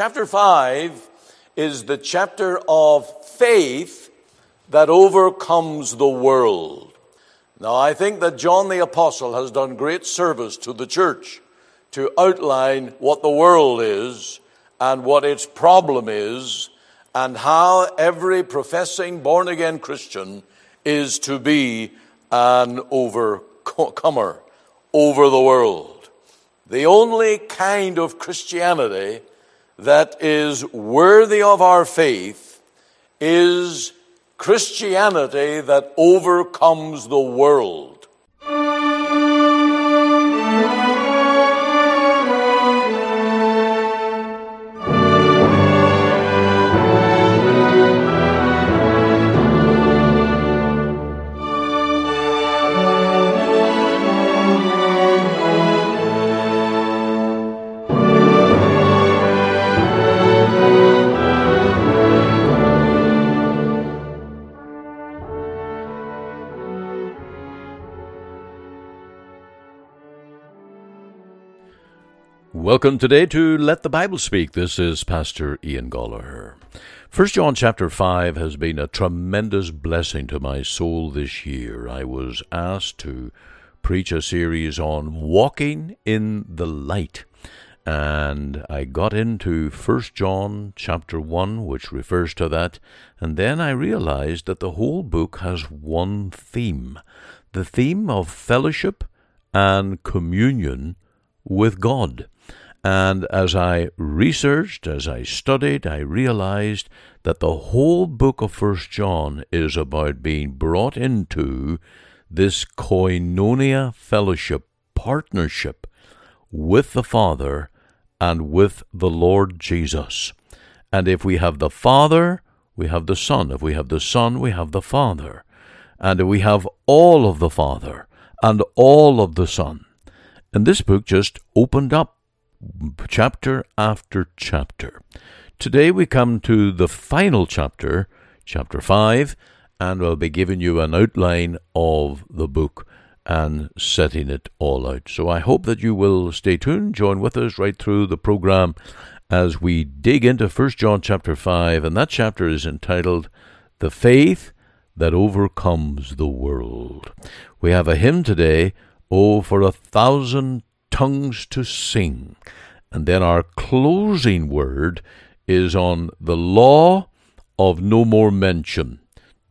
Chapter 5 is the chapter of faith that overcomes the world. Now, I think that John the Apostle has done great service to the church to outline what the world is and what its problem is and how every professing born again Christian is to be an overcomer over the world. The only kind of Christianity that is worthy of our faith is Christianity that overcomes the world. Welcome today to Let the Bible Speak. This is Pastor Ian Goligher. First John chapter 5 has been a tremendous blessing to my soul this year. I was asked to preach a series on walking in the light. And I got into First John chapter 1, which refers to that, and then I realized that the whole book has one theme the theme of fellowship and communion with God. And as I researched, as I studied, I realized that the whole book of First John is about being brought into this koinonia fellowship, partnership with the Father and with the Lord Jesus. And if we have the Father, we have the Son. If we have the Son, we have the Father. And we have all of the Father and all of the Son. And this book just opened up chapter after chapter. Today we come to the final chapter, chapter 5, and we'll be giving you an outline of the book and setting it all out. So I hope that you will stay tuned, join with us right through the program as we dig into 1 John chapter 5, and that chapter is entitled The Faith That Overcomes the World. We have a hymn today, Oh, for a thousand tongues to sing. And then our closing word is on the law of no more mention.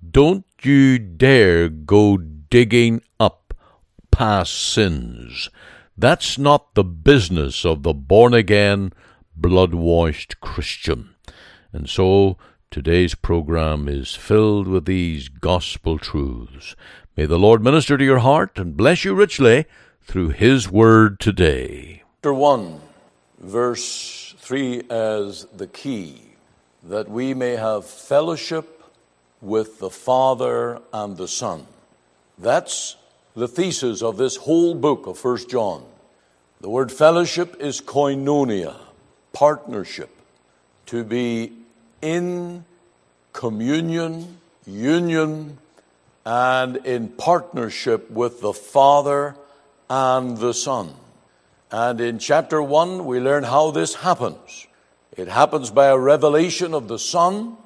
Don't you dare go digging up past sins. That's not the business of the born again, blood washed Christian. And so today's program is filled with these gospel truths. May the Lord minister to your heart and bless you richly through His Word today. Chapter 1, verse 3 as the key that we may have fellowship with the Father and the Son. That's the thesis of this whole book of First John. The word fellowship is koinonia, partnership, to be in communion, union, and in partnership with the Father and the Son. And in chapter 1, we learn how this happens. It happens by a revelation of the Son,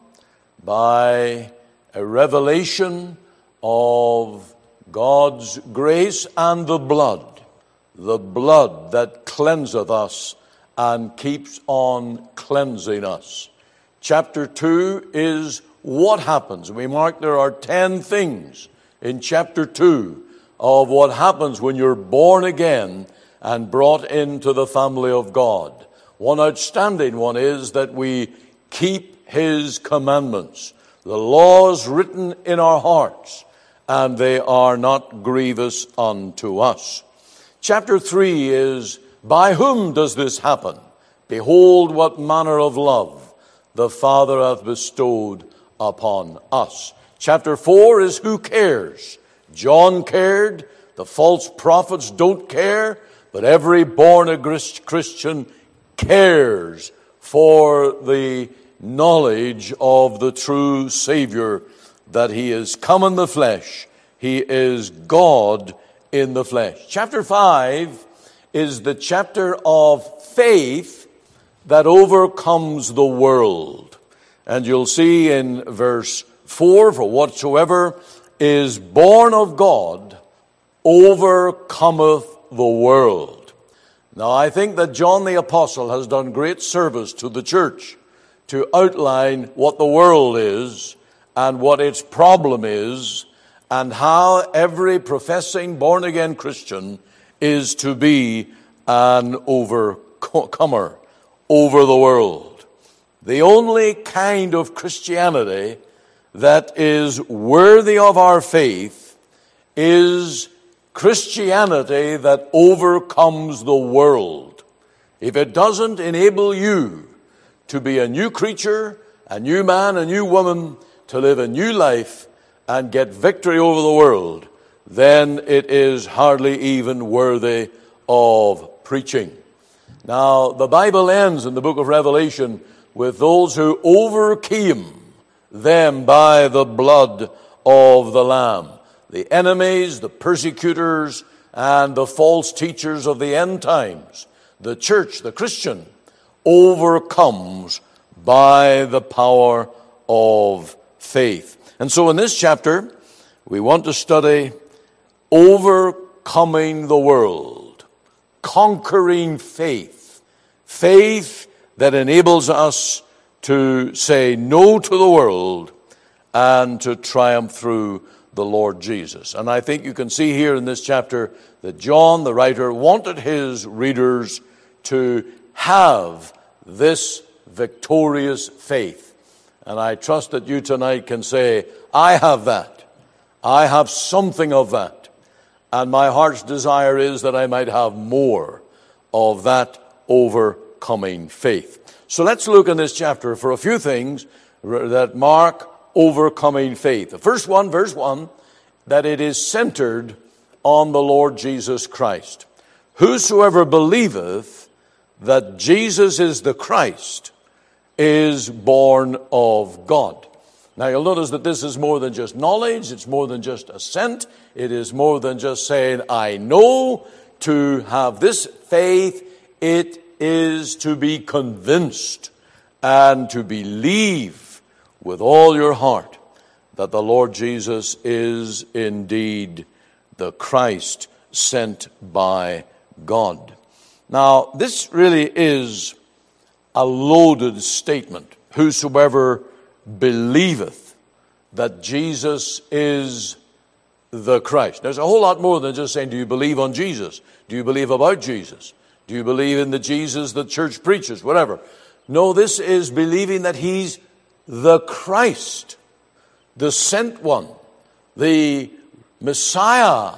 by a revelation of God's grace and the blood, the blood that cleanseth us and keeps on cleansing us. Chapter 2 is what happens. We mark there are 10 things in chapter 2 of what happens when you're born again and brought into the family of God. One outstanding one is that we keep His commandments, the laws written in our hearts, and they are not grievous unto us. Chapter 3 is By whom does this happen? Behold, what manner of love the Father hath bestowed upon us. Chapter 4 is Who cares? John cared. The false prophets don't care, but every born a Christian cares for the knowledge of the true Savior, that He is come in the flesh. He is God in the flesh. Chapter 5 is the chapter of faith that overcomes the world. And you'll see in verse 4 For whatsoever is born of God overcometh the world. Now, I think that John the Apostle has done great service to the church to outline what the world is and what its problem is and how every professing born again Christian is to be an overcomer over the world. The only kind of Christianity that is worthy of our faith is Christianity that overcomes the world. If it doesn't enable you to be a new creature, a new man, a new woman, to live a new life and get victory over the world, then it is hardly even worthy of preaching. Now, the Bible ends in the book of Revelation with those who overcame them by the blood of the Lamb. The enemies, the persecutors, and the false teachers of the end times. The church, the Christian, overcomes by the power of faith. And so in this chapter, we want to study overcoming the world, conquering faith, faith that enables us to say no to the world and to triumph through the Lord Jesus. And I think you can see here in this chapter that John, the writer, wanted his readers to have this victorious faith. And I trust that you tonight can say, I have that. I have something of that. And my heart's desire is that I might have more of that overcoming faith. So let's look in this chapter for a few things that mark overcoming faith. The first one, verse 1, that it is centered on the Lord Jesus Christ. Whosoever believeth that Jesus is the Christ is born of God. Now you'll notice that this is more than just knowledge, it's more than just assent, it is more than just saying, I know. To have this faith, it is to be convinced and to believe with all your heart that the Lord Jesus is indeed the Christ sent by God. Now, this really is a loaded statement. Whosoever believeth that Jesus is the Christ. There's a whole lot more than just saying, Do you believe on Jesus? Do you believe about Jesus? Do you believe in the Jesus the church preaches? Whatever. No, this is believing that He's the Christ, the sent one, the Messiah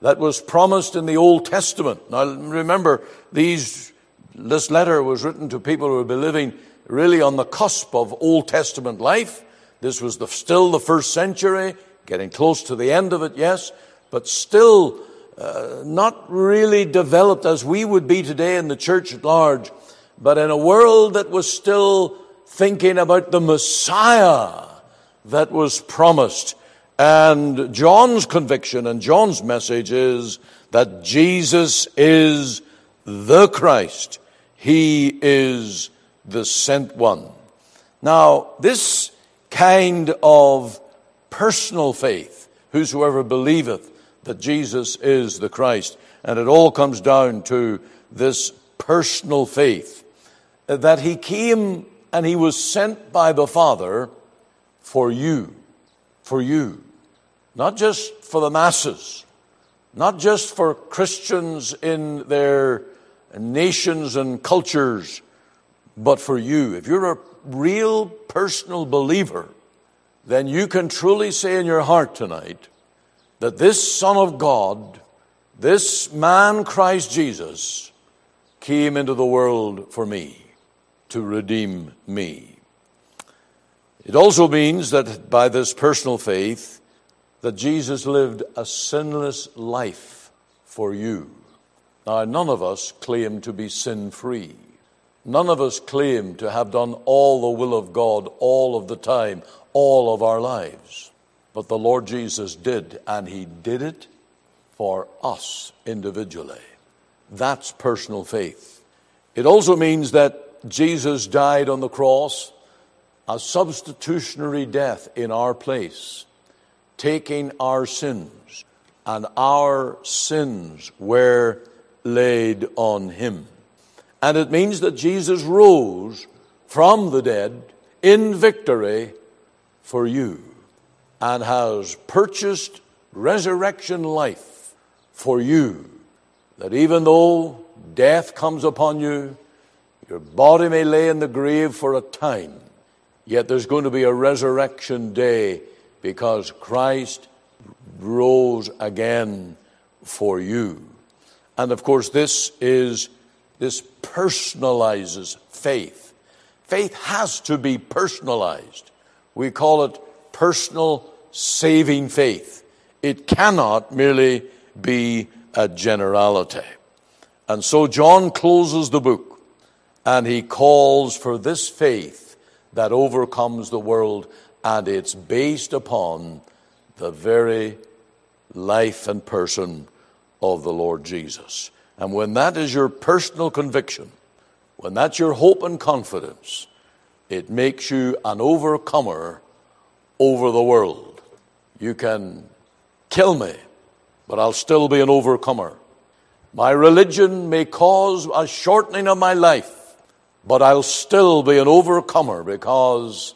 that was promised in the Old Testament. Now remember, these, this letter was written to people who would be living really on the cusp of Old Testament life. This was the, still the first century, getting close to the end of it, yes, but still uh, not really developed as we would be today in the church at large, but in a world that was still thinking about the Messiah that was promised. And John's conviction and John's message is that Jesus is the Christ. He is the sent one. Now, this kind of personal faith, whosoever believeth that Jesus is the Christ, and it all comes down to this personal faith uh, that he came and he was sent by the Father for you, for you, not just for the masses, not just for Christians in their nations and cultures, but for you. If you're a real personal believer, then you can truly say in your heart tonight that this Son of God, this man Christ Jesus, came into the world for me, to redeem me. It also means that by this personal faith, that Jesus lived a sinless life for you. Now, none of us claim to be sin free. None of us claim to have done all the will of God all of the time, all of our lives. But the Lord Jesus did, and He did it for us individually. That's personal faith. It also means that Jesus died on the cross, a substitutionary death in our place, taking our sins, and our sins were laid on him. And it means that Jesus rose from the dead in victory for you and has purchased resurrection life for you. That even though death comes upon you, your body may lay in the grave for a time, yet there's going to be a resurrection day because Christ rose again for you. And of course, this is, this personalizes faith. Faith has to be personalized. We call it personal saving faith. It cannot merely be a generality. And so John closes the book and he calls for this faith that overcomes the world, and it's based upon the very life and person of the Lord Jesus. And when that is your personal conviction, when that's your hope and confidence, it makes you an overcomer over the world. You can kill me, but I'll still be an overcomer. My religion may cause a shortening of my life, but I'll still be an overcomer because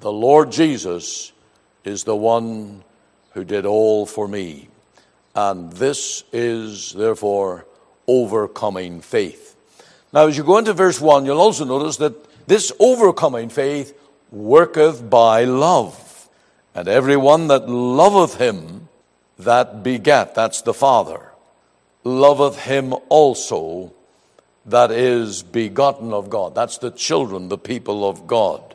the Lord Jesus is the one who did all for me. And this is, therefore, overcoming faith. Now, as you go into verse 1, you'll also notice that this overcoming faith worketh by love. And every one that loveth him that begat, that's the Father, loveth him also that is begotten of God. That's the children, the people of God.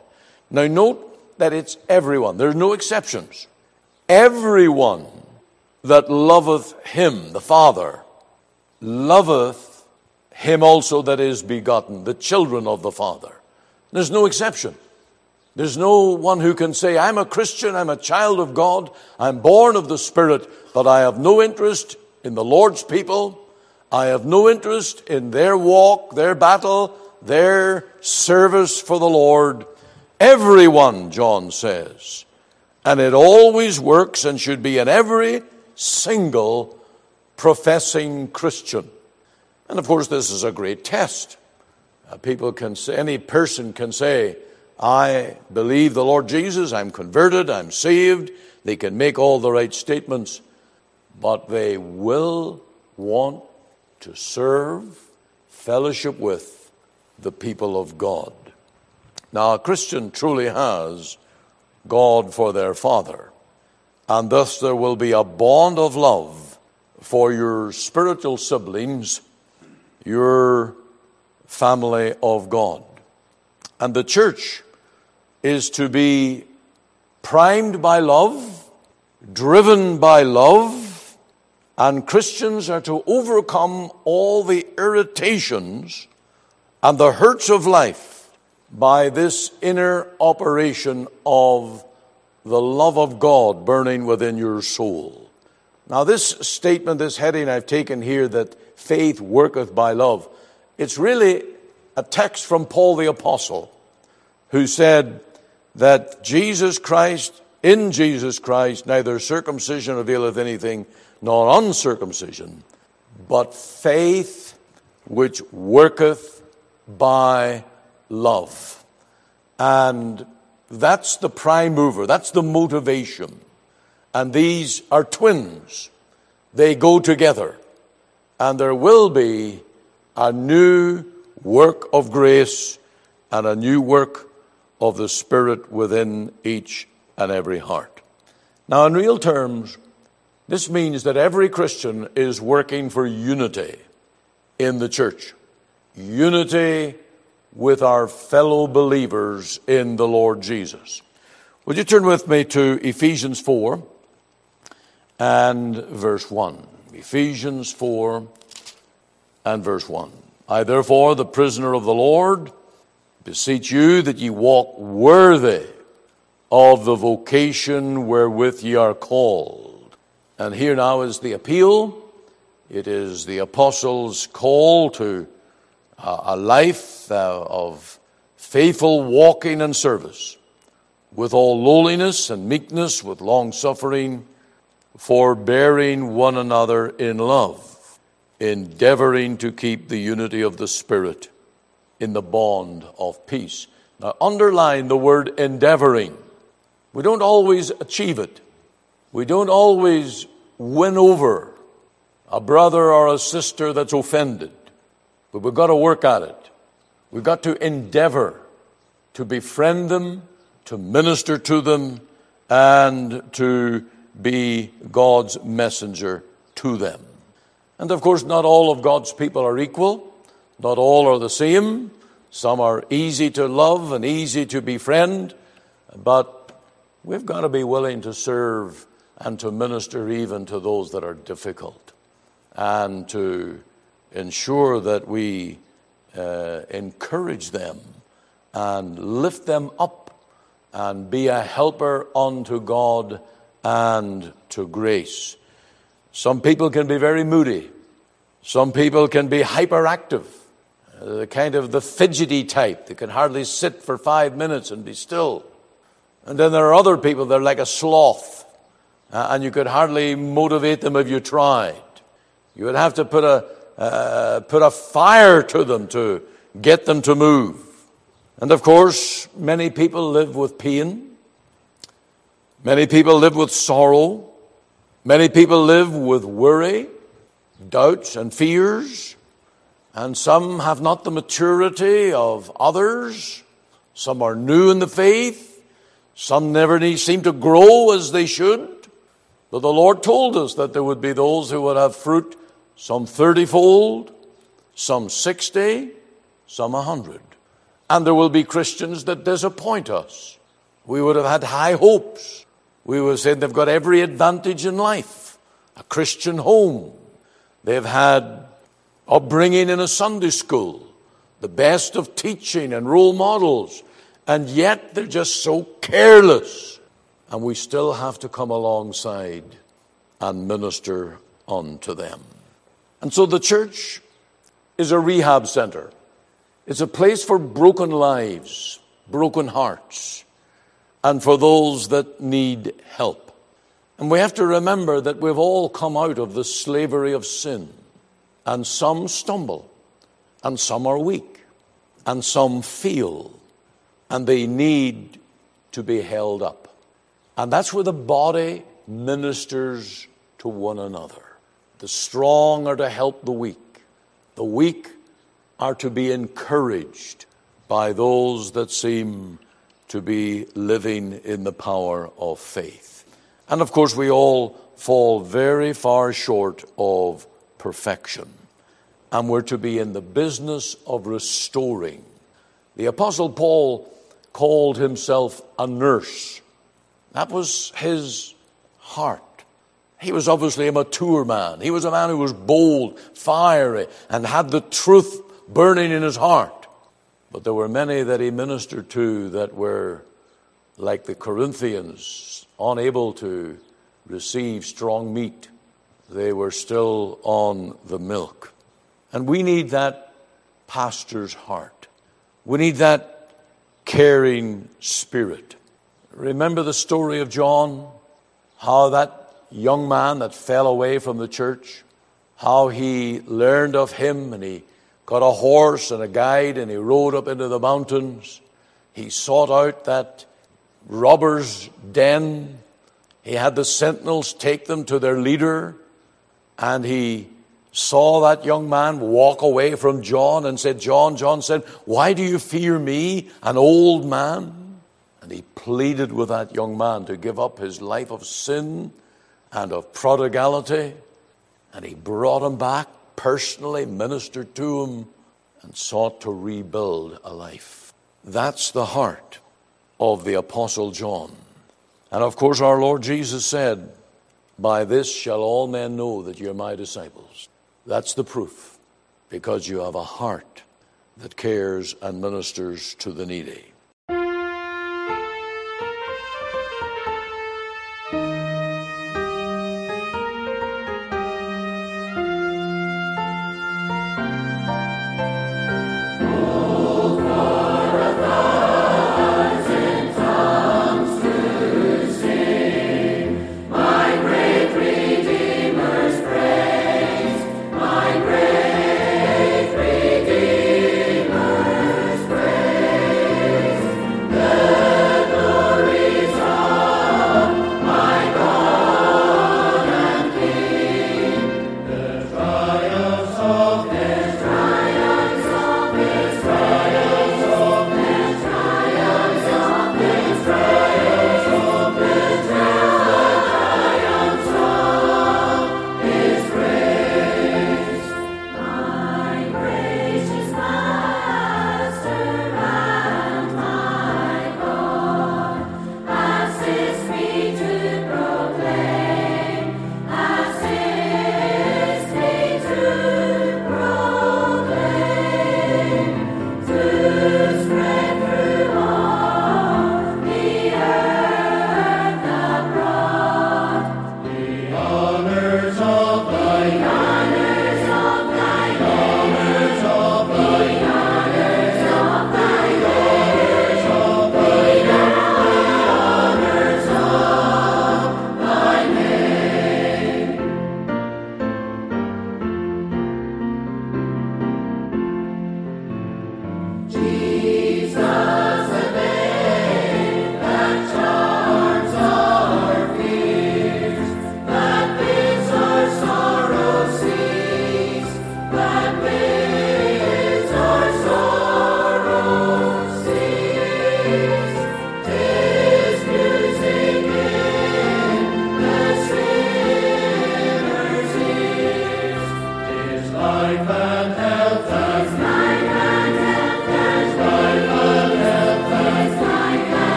Now, note that it's everyone, there's no exceptions. Everyone that loveth him, the Father, loveth him also that is begotten, the children of the Father. There's no exception. There's no one who can say, I'm a Christian, I'm a child of God, I'm born of the Spirit, but I have no interest in the Lord's people. I have no interest in their walk, their battle, their service for the Lord. Everyone, John says. And it always works and should be in every single professing Christian. And of course, this is a great test. Uh, people can say, any person can say, I believe the Lord Jesus, I'm converted, I'm saved. They can make all the right statements, but they will want to serve, fellowship with the people of God. Now, a Christian truly has God for their Father, and thus there will be a bond of love for your spiritual siblings, your family of God. And the church is to be primed by love, driven by love, and Christians are to overcome all the irritations and the hurts of life by this inner operation of the love of God burning within your soul. Now, this statement, this heading I've taken here that faith worketh by love, it's really a text from Paul the Apostle who said that Jesus Christ, in Jesus Christ, neither circumcision availeth anything nor uncircumcision, but faith which worketh by love. And that's the prime mover, that's the motivation. And these are twins, they go together. And there will be a new work of grace and a new work of the Spirit within each and every heart. Now, in real terms, this means that every Christian is working for unity in the church, unity with our fellow believers in the Lord Jesus. Would you turn with me to Ephesians 4 and verse 1? Ephesians 4 and verse 1. I, therefore, the prisoner of the Lord, beseech you that ye walk worthy of the vocation wherewith ye are called and here now is the appeal. It is the apostles' call to a life uh, of faithful walking and service, with all lowliness and meekness, with long suffering, forbearing one another in love, endeavoring to keep the unity of the Spirit in the bond of peace. Now, underline the word endeavoring. We don't always achieve it. We don't always win over a brother or a sister that's offended. But we've got to work at it. We've got to endeavor to befriend them, to minister to them, and to be God's messenger to them. And of course, not all of God's people are equal. Not all are the same. Some are easy to love and easy to befriend. But we've got to be willing to serve and to minister even to those that are difficult and to ensure that we uh, encourage them and lift them up and be a helper unto God and to grace. Some people can be very moody. Some people can be hyperactive, the kind of the fidgety type that can hardly sit for five minutes and be still. And then there are other people that are like a sloth, uh, and you could hardly motivate them if you tried. You would have to put a, uh, put a fire to them to get them to move. And of course, many people live with pain. Many people live with sorrow. Many people live with worry, doubts, and fears. And some have not the maturity of others. Some are new in the faith. Some never seem to grow as they should. But the Lord told us that there would be those who would have fruit some 30 fold, some 60, some 100. And there will be Christians that disappoint us. We would have had high hopes. We would have said they've got every advantage in life. A Christian home. They've had upbringing in a Sunday school, the best of teaching and role models, and yet they're just so careless. And we still have to come alongside and minister unto them. And so the church is a rehab center. It's a place for broken lives, broken hearts, and for those that need help. And we have to remember that we've all come out of the slavery of sin. And some stumble, and some are weak, and some feel, and they need to be held up. And that's where the body ministers to one another. The strong are to help the weak. The weak are to be encouraged by those that seem to be living in the power of faith. And of course, we all fall very far short of perfection. And we're to be in the business of restoring. The Apostle Paul called himself a nurse. That was his heart. He was obviously a mature man. He was a man who was bold, fiery, and had the truth burning in his heart. But there were many that he ministered to that were like the Corinthians, unable to receive strong meat. They were still on the milk. And we need that pastor's heart. We need that caring spirit. Remember the story of John? How that young man that fell away from the church, how he learned of him and he got a horse and a guide and he rode up into the mountains. He sought out that robber's den. He had the sentinels take them to their leader and he saw that young man walk away from John and said, John, John said, Why do you fear me, an old man? And he pleaded with that young man to give up his life of sin and of prodigality. And he brought him back, personally ministered to him, and sought to rebuild a life. That's the heart of the Apostle John. And of course, our Lord Jesus said, By this shall all men know that you're my disciples. That's the proof, because you have a heart that cares and ministers to the needy.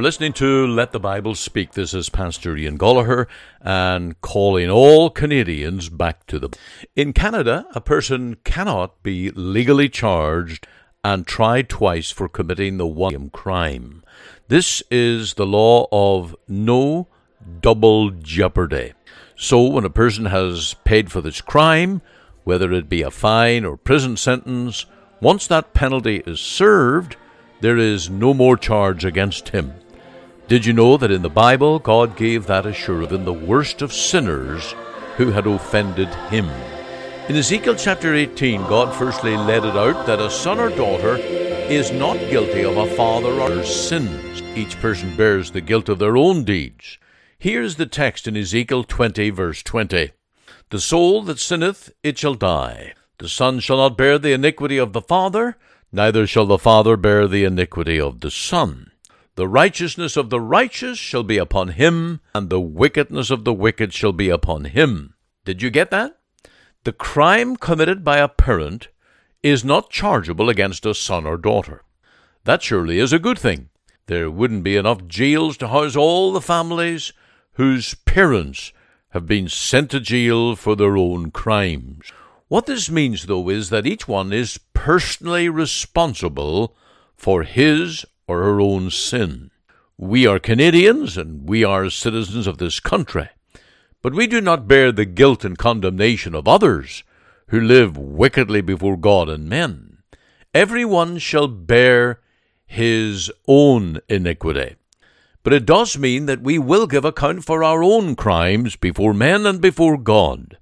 Listening to Let the Bible Speak. This is Pastor Ian Goligher and calling all Canadians back to the. In Canada, a person cannot be legally charged and tried twice for committing the one crime. This is the law of no double jeopardy. So, when a person has paid for this crime, whether it be a fine or prison sentence, once that penalty is served, there is no more charge against him. Did you know that in the Bible God gave that assurance in the worst of sinners who had offended him? In Ezekiel chapter 18, God firstly laid it out that a son or daughter is not guilty of a father or sins. Each person bears the guilt of their own deeds. Here's the text in Ezekiel 20, verse 20 The soul that sinneth, it shall die. The son shall not bear the iniquity of the father, neither shall the Father bear the iniquity of the Son. The righteousness of the righteous shall be upon him, and the wickedness of the wicked shall be upon him. Did you get that? The crime committed by a parent is not chargeable against a son or daughter. That surely is a good thing. There wouldn't be enough jails to house all the families whose parents have been sent to jail for their own crimes. What this means, though, is that each one is personally responsible for his or her own sin. We are Canadians and we are citizens of this country, but we do not bear the guilt and condemnation of others who live wickedly before God and men. Every one shall bear his own iniquity. But it does mean that we will give account for our own crimes before men and before God.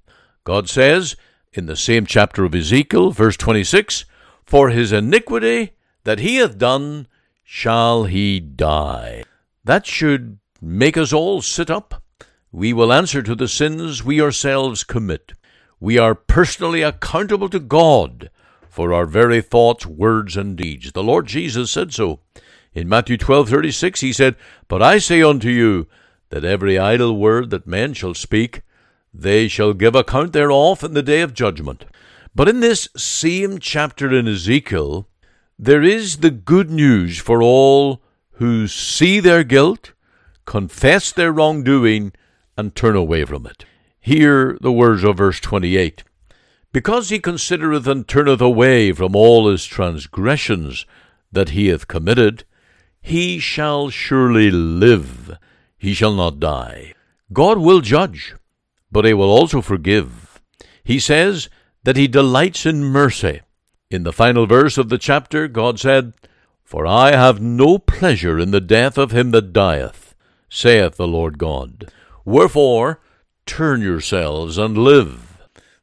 God says in the same chapter of Ezekiel, verse 26, for his iniquity that he hath done shall he die. That should make us all sit up. We will answer to the sins we ourselves commit. We are personally accountable to God for our very thoughts, words, and deeds. The Lord Jesus said so. In Matthew twelve thirty six, he said, But I say unto you, that every idle word that men shall speak, they shall give account thereof in the day of judgment. But in this same chapter in Ezekiel, there is the good news for all who see their guilt, confess their wrongdoing, and turn away from it. Hear the words of verse 28. Because he considereth and turneth away from all his transgressions that he hath committed, he shall surely live, he shall not die. God will judge, but he will also forgive. He says, that he delights in mercy. In the final verse of the chapter, God said, For I have no pleasure in the death of him that dieth, saith the Lord God. Wherefore, turn yourselves and live.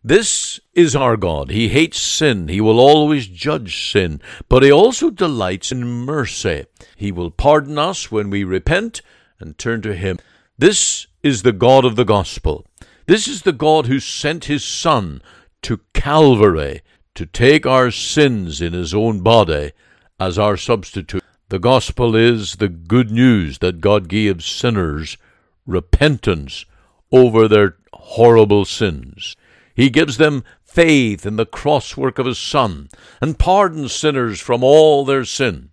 This is our God. He hates sin. He will always judge sin. But he also delights in mercy. He will pardon us when we repent and turn to him. This is the God of the gospel. This is the God who sent his Son to Calvary to take our sins in his own body as our substitute. The gospel is the good news that God gives sinners repentance over their horrible sins. He gives them faith in the cross work of his Son and pardons sinners from all their sin.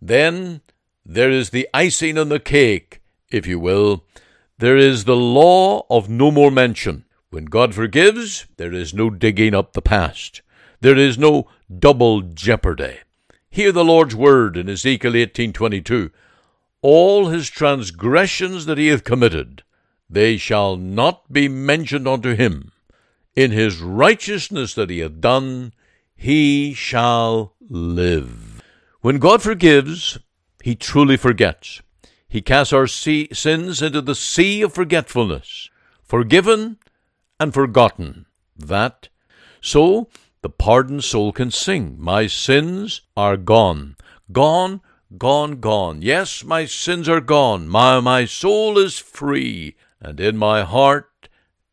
Then there is the icing on the cake, if you will. There is the law of no more mention. When God forgives, there is no digging up the past. There is no double jeopardy. Hear the Lord's word in Ezekiel 18:22. All his transgressions that he hath committed, they shall not be mentioned unto him. In his righteousness that he hath done, he shall live. When God forgives, he truly forgets. He casts our sins into the sea of forgetfulness. Forgiven and forgotten. That. So the pardoned soul can sing, My sins are gone. Gone, gone, gone. Yes, my sins are gone. My, my soul is free. And in my heart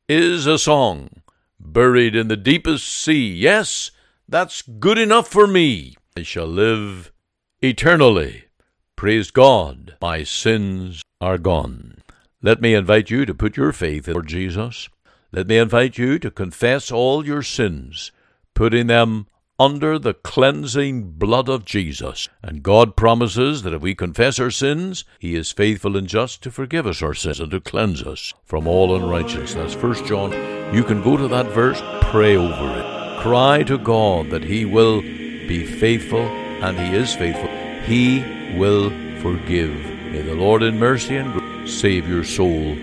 is a song, buried in the deepest sea. Yes, that's good enough for me. I shall live eternally. Praise God, my sins are gone. Let me invite you to put your faith in Lord Jesus let me invite you to confess all your sins, putting them under the cleansing blood of Jesus. And God promises that if we confess our sins, He is faithful and just to forgive us our sins and to cleanse us from all unrighteousness. 1 John. You can go to that verse, pray over it. Cry to God that He will be faithful, and He is faithful. He will forgive. May the Lord in mercy and grace save your soul.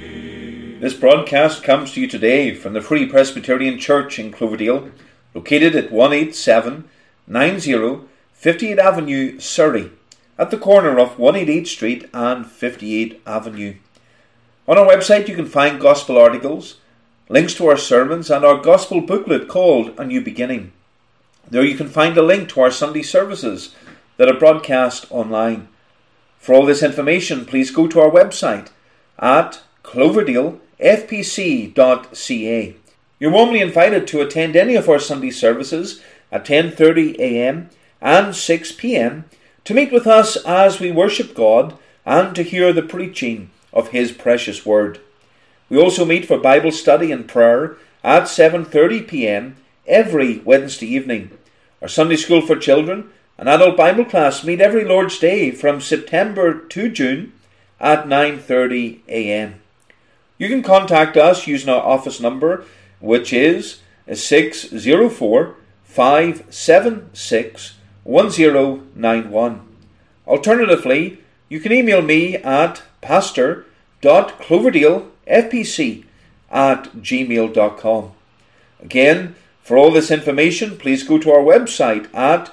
This broadcast comes to you today from the Free Presbyterian Church in Cloverdale located at 18790 58 Avenue, Surrey, at the corner of 188 Street and 58 Avenue. On our website, you can find gospel articles, links to our sermons, and our gospel booklet called A New Beginning. There you can find a link to our Sunday services that are broadcast online. For all this information, please go to our website at cloverdalefpc.ca. You're warmly invited to attend any of our Sunday services at 10:30 a.m. and 6 p.m. to meet with us as we worship God and to hear the preaching of his precious word. We also meet for Bible study and prayer at 7:30 p.m. every Wednesday evening. Our Sunday school for children and adult Bible class meet every Lord's Day from September to June at 9:30 a.m. You can contact us using our office number which is 604 576 1091. Alternatively, you can email me at pastor.cloverdalefpc at gmail.com. Again, for all this information, please go to our website at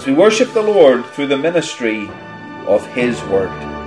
as we worship the Lord through the ministry of his word.